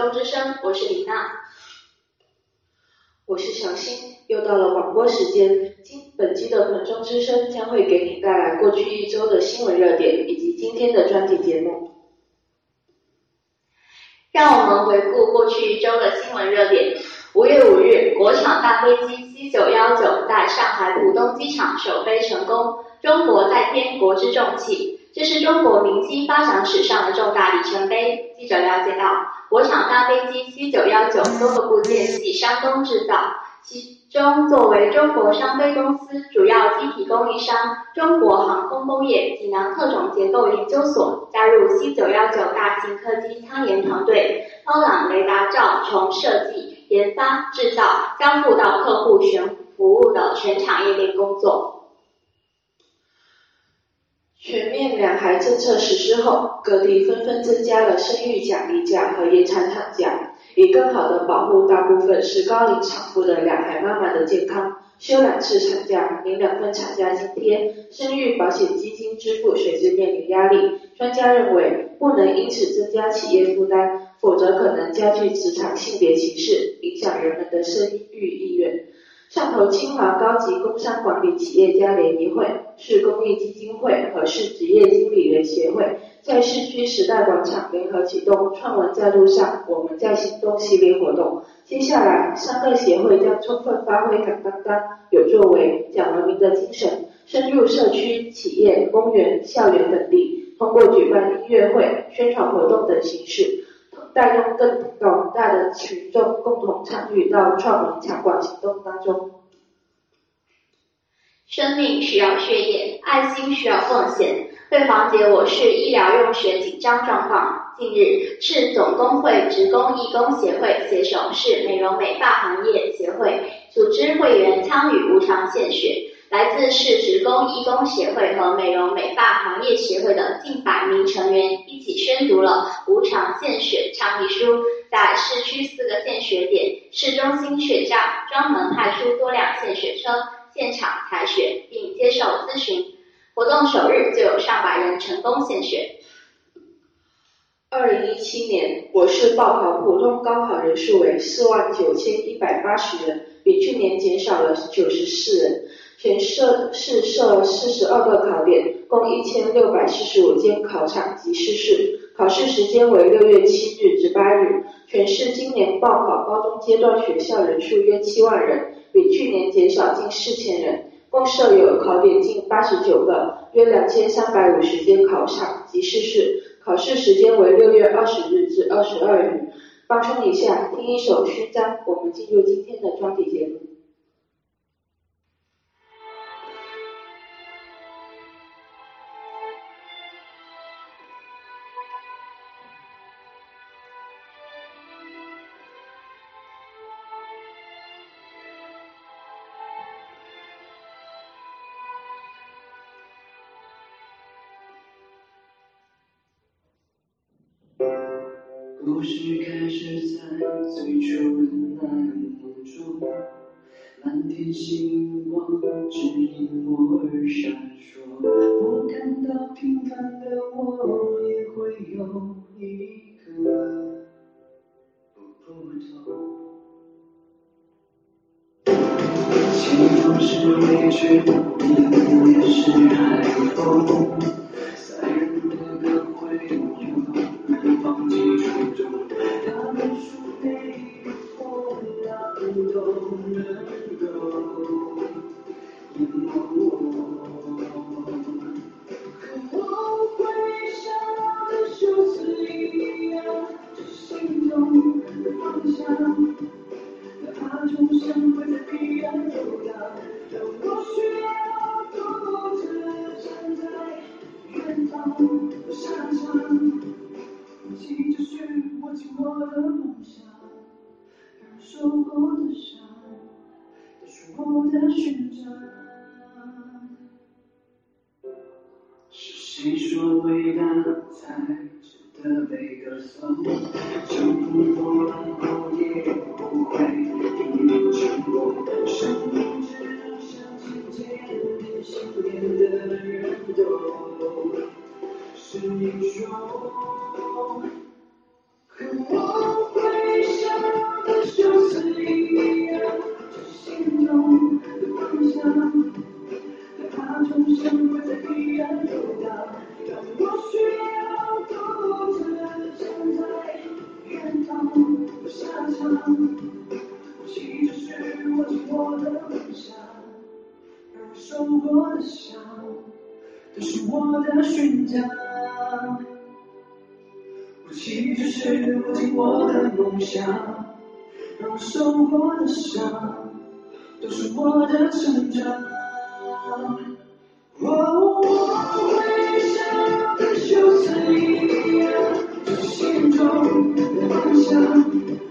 中之声，我是李娜，我是小新。又到了广播时间，今本期的彭州之声将会给你带来过去一周的新闻热点以及今天的专题节目。让我们回顾过去一周的新闻热点。五月五日，国产大飞机 C 九幺九在上海浦东机场首飞成功。中国在天，国之重器，这是中国民机发展史上的重大里程碑。记者了解到，国产大飞机 C 九幺九多个部件系山东制造，其中作为中国商飞公司主要机体供应商，中国航空工业济南特种结构研究所加入 C 九幺九大型客机舱研团队，包揽雷达罩从设计、研发、制造、交付到客户全服务的全产业链工作。全面两孩政策实施后，各地纷纷增加了生育奖励假和延长产假，以更好的保护大部分是高龄产妇的两孩妈妈的健康。休两次产假，领两份产假津贴，生育保险基金支付随之面临压力。专家认为，不能因此增加企业负担，否则可能加剧职场性别歧视，影响人们的生育意愿。上头清华高级工商管理企业家联谊会、市公益基金会和市职业经理人协会在市区时代广场联合启动“创文在路上，我们在行动”系列活动。接下来，三个协会将充分发挥敢担当、有作为、讲文明的精神，深入社区、企业、公园、校园等地，通过举办音乐会、宣传活动等形式。带动更广大的群众共同参与到创文强管行动当中。生命需要血液，爱心需要奉献。为缓解我市医疗用血紧张状况，近日市总工会职工义工协会携手市美容美发行业协会，组织会员参与无偿献血。来自市职工义工协会和美容美发行业协会的近百名成员一起宣读了无偿献血倡议书，在市区四个献血点、市中心血站专门派出多辆献血车，现场采血并接受咨询。活动首日就有上百人成功献血。二零一七年，我市报考普通高考人数为四万九千一百八十人，比去年减少了九十四人。全设市设四十二个考点，共一千六百四十五间考场及试试，考试时间为六月七日至八日。全市今年报考高中阶段学校人数约七万人，比去年减少近四千人，共设有考点近八十九个，约两千三百五十间考场及试试，考试时间为六月二十日至二十二日。放松一下，听一首勋章，我们进入今天的专题节目。最初的那个梦中，满天星光指引我而闪烁。我看到平凡的我，也会有一个不普通。前方是未知，你们也是海风，我的勋章。是谁说伟大才值得被歌颂？乘风破浪后也不会因为成功。生命只能像今天连信念的人都是英雄。和我场武器就是我紧握的梦想而我受过的伤都是我的勋章武器就是我紧握的梦想而我受过的伤都是我的成长我会像奥德休斯一样朝心中的梦想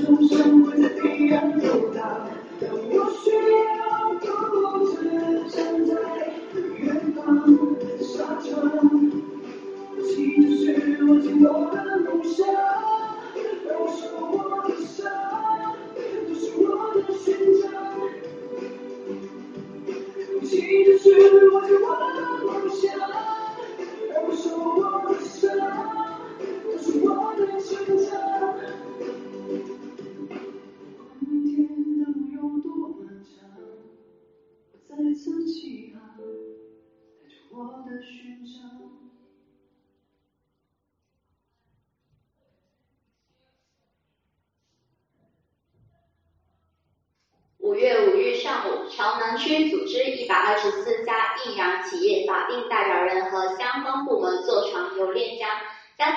哪怕钟声会在彼岸游荡，但我需要独自站在远方的沙场。呼吸就是我紧我的梦想，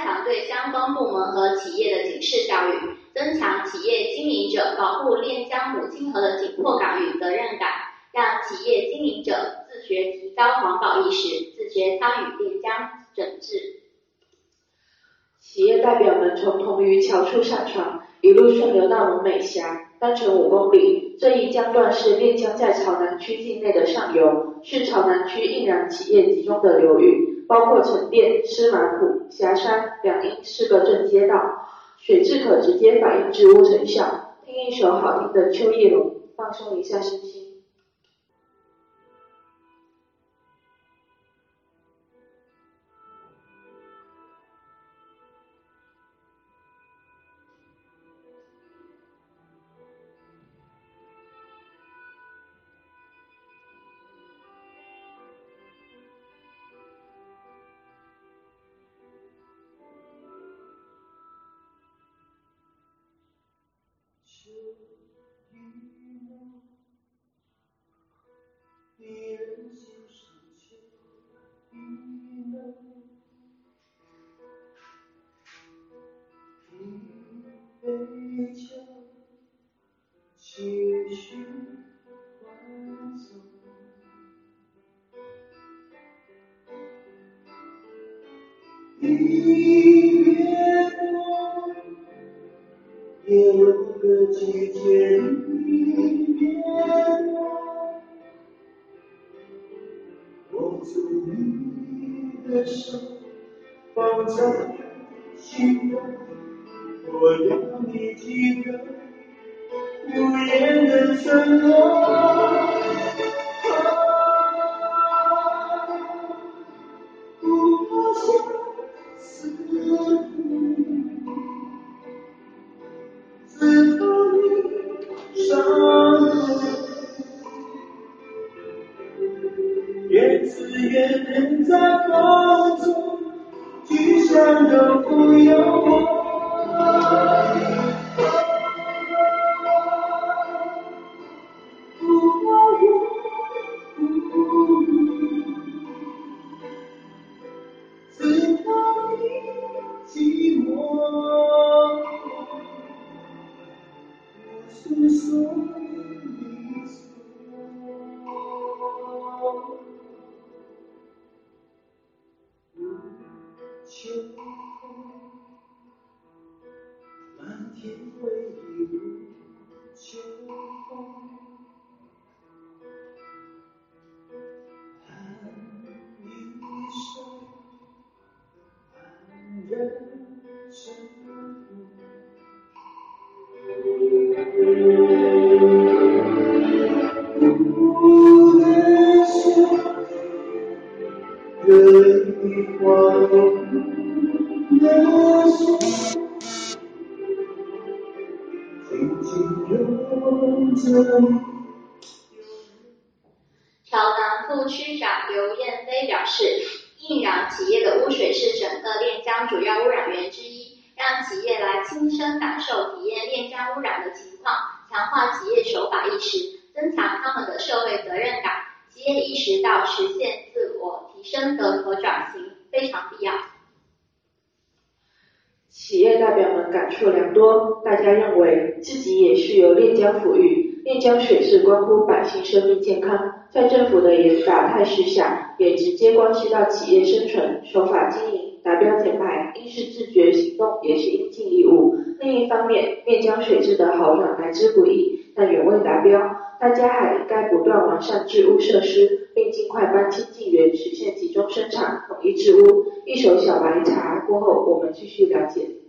强对相关部门和企业的警示教育，增强企业经营者保护练江母亲河的紧迫感与责任感，让企业经营者自觉提高环保意识，自觉参与练江整治。企业代表们从同渔桥处上船，一路顺流到龙美峡，单程五公里。这一江段是练江在朝南区境内的上游，是朝南区印染企业集中的流域，包括沉淀、司马浦、峡山、两阴四个镇街道，水质可直接反映植物成效。听一首好听的《秋叶龙》，放松一下心情。秋雨浓，一人的季节离别多握住你的手放在心窝我要你记得无言的承诺想都不用。转型非常必要。企业代表们感触良多，大家认为自己也是由练江抚育，练江水质关乎百姓生命健康。在政府的严打态势下，也直接关系到企业生存，守法经营，达标减排，应是自觉行动，也是应尽义务。另一方面，练江水质的好转来之不易，但远未达标，大家还应该不断完善治污设施。并尽快搬迁近园实现集中生产统一治污一手小白茶过后我们继续了解。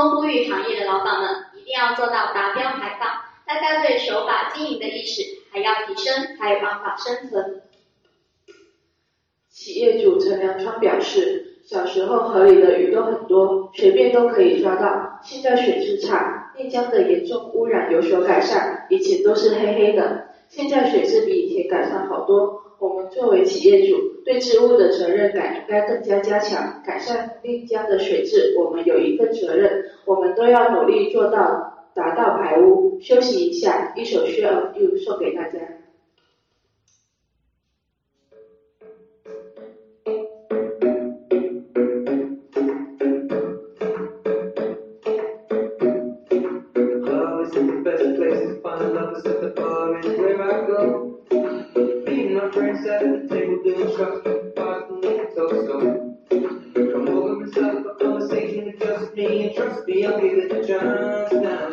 多呼吁行业的老板们一定要做到达标排放，大家对守法经营的意识还要提升，才有办法生存。企业主陈良川表示，小时候河里的鱼都很多，随便都可以抓到。现在水质差，内江的严重污染有所改善，以前都是黑黑的，现在水质比以前改善好多。我们作为企业主，对治污的责任感应该更加加强，改善丽江的水质，我们有一份责任，我们都要努力做到达到排污。休息一下，一首《Share of You》送给大家。feel free to jump down.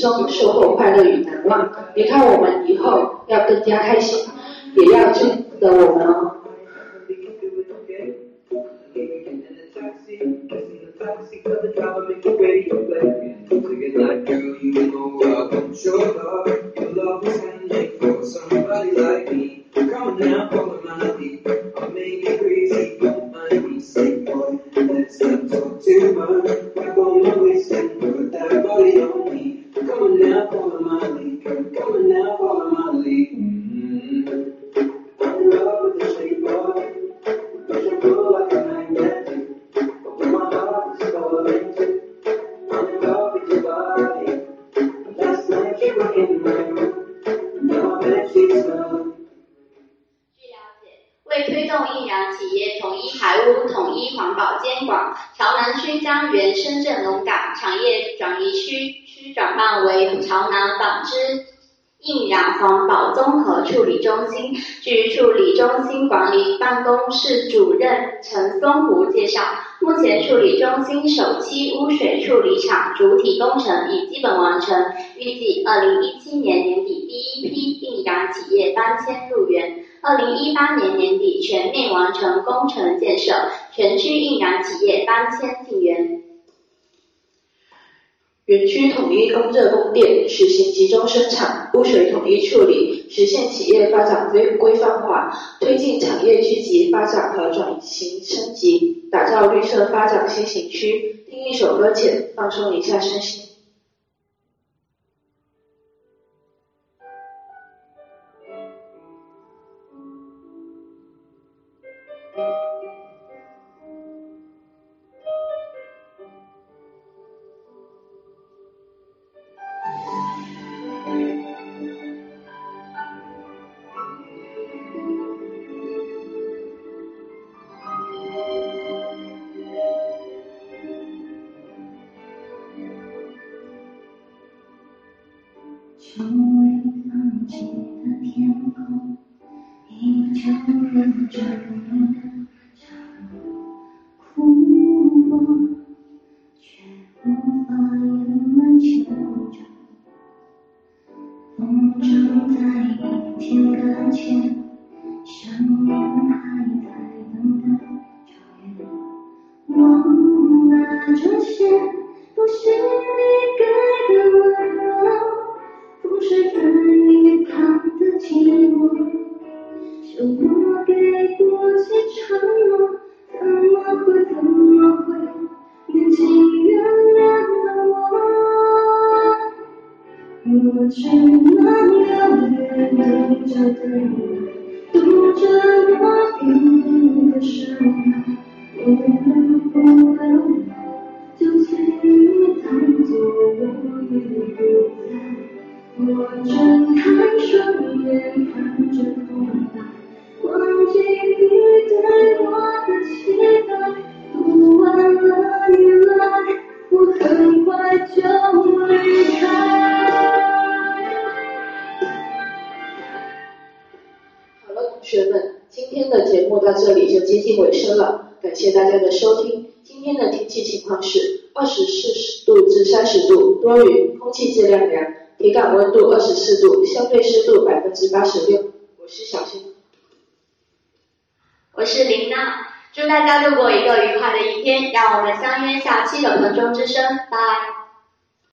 中收获快乐与难忘。别看我们以后大家开心，也要记得我们哦。印染环保综合处理中心。据处理中心管理办公室主任陈松湖介绍，目前处理中心首期污水处理厂主体工程已基本完成，预计二零一七年年底第一批印染企业搬迁入园。二零一八年年底全面完成工程建设，全区印染企业搬迁进园。园区统一供热供电，实行集中生产、污水统一处理，实现企业发展规规范化，推进产业聚集发展和转型升级，打造绿色发展先行区。听一首歌前，放松一下身心。风筝在一天搁浅，想念我睁开双眼看着空白，体感温度二十四度，相对湿度百分之八十六。我是小新。我是林娜，祝大家度过一个愉快的一天，让我们相约下期的空中之声，拜。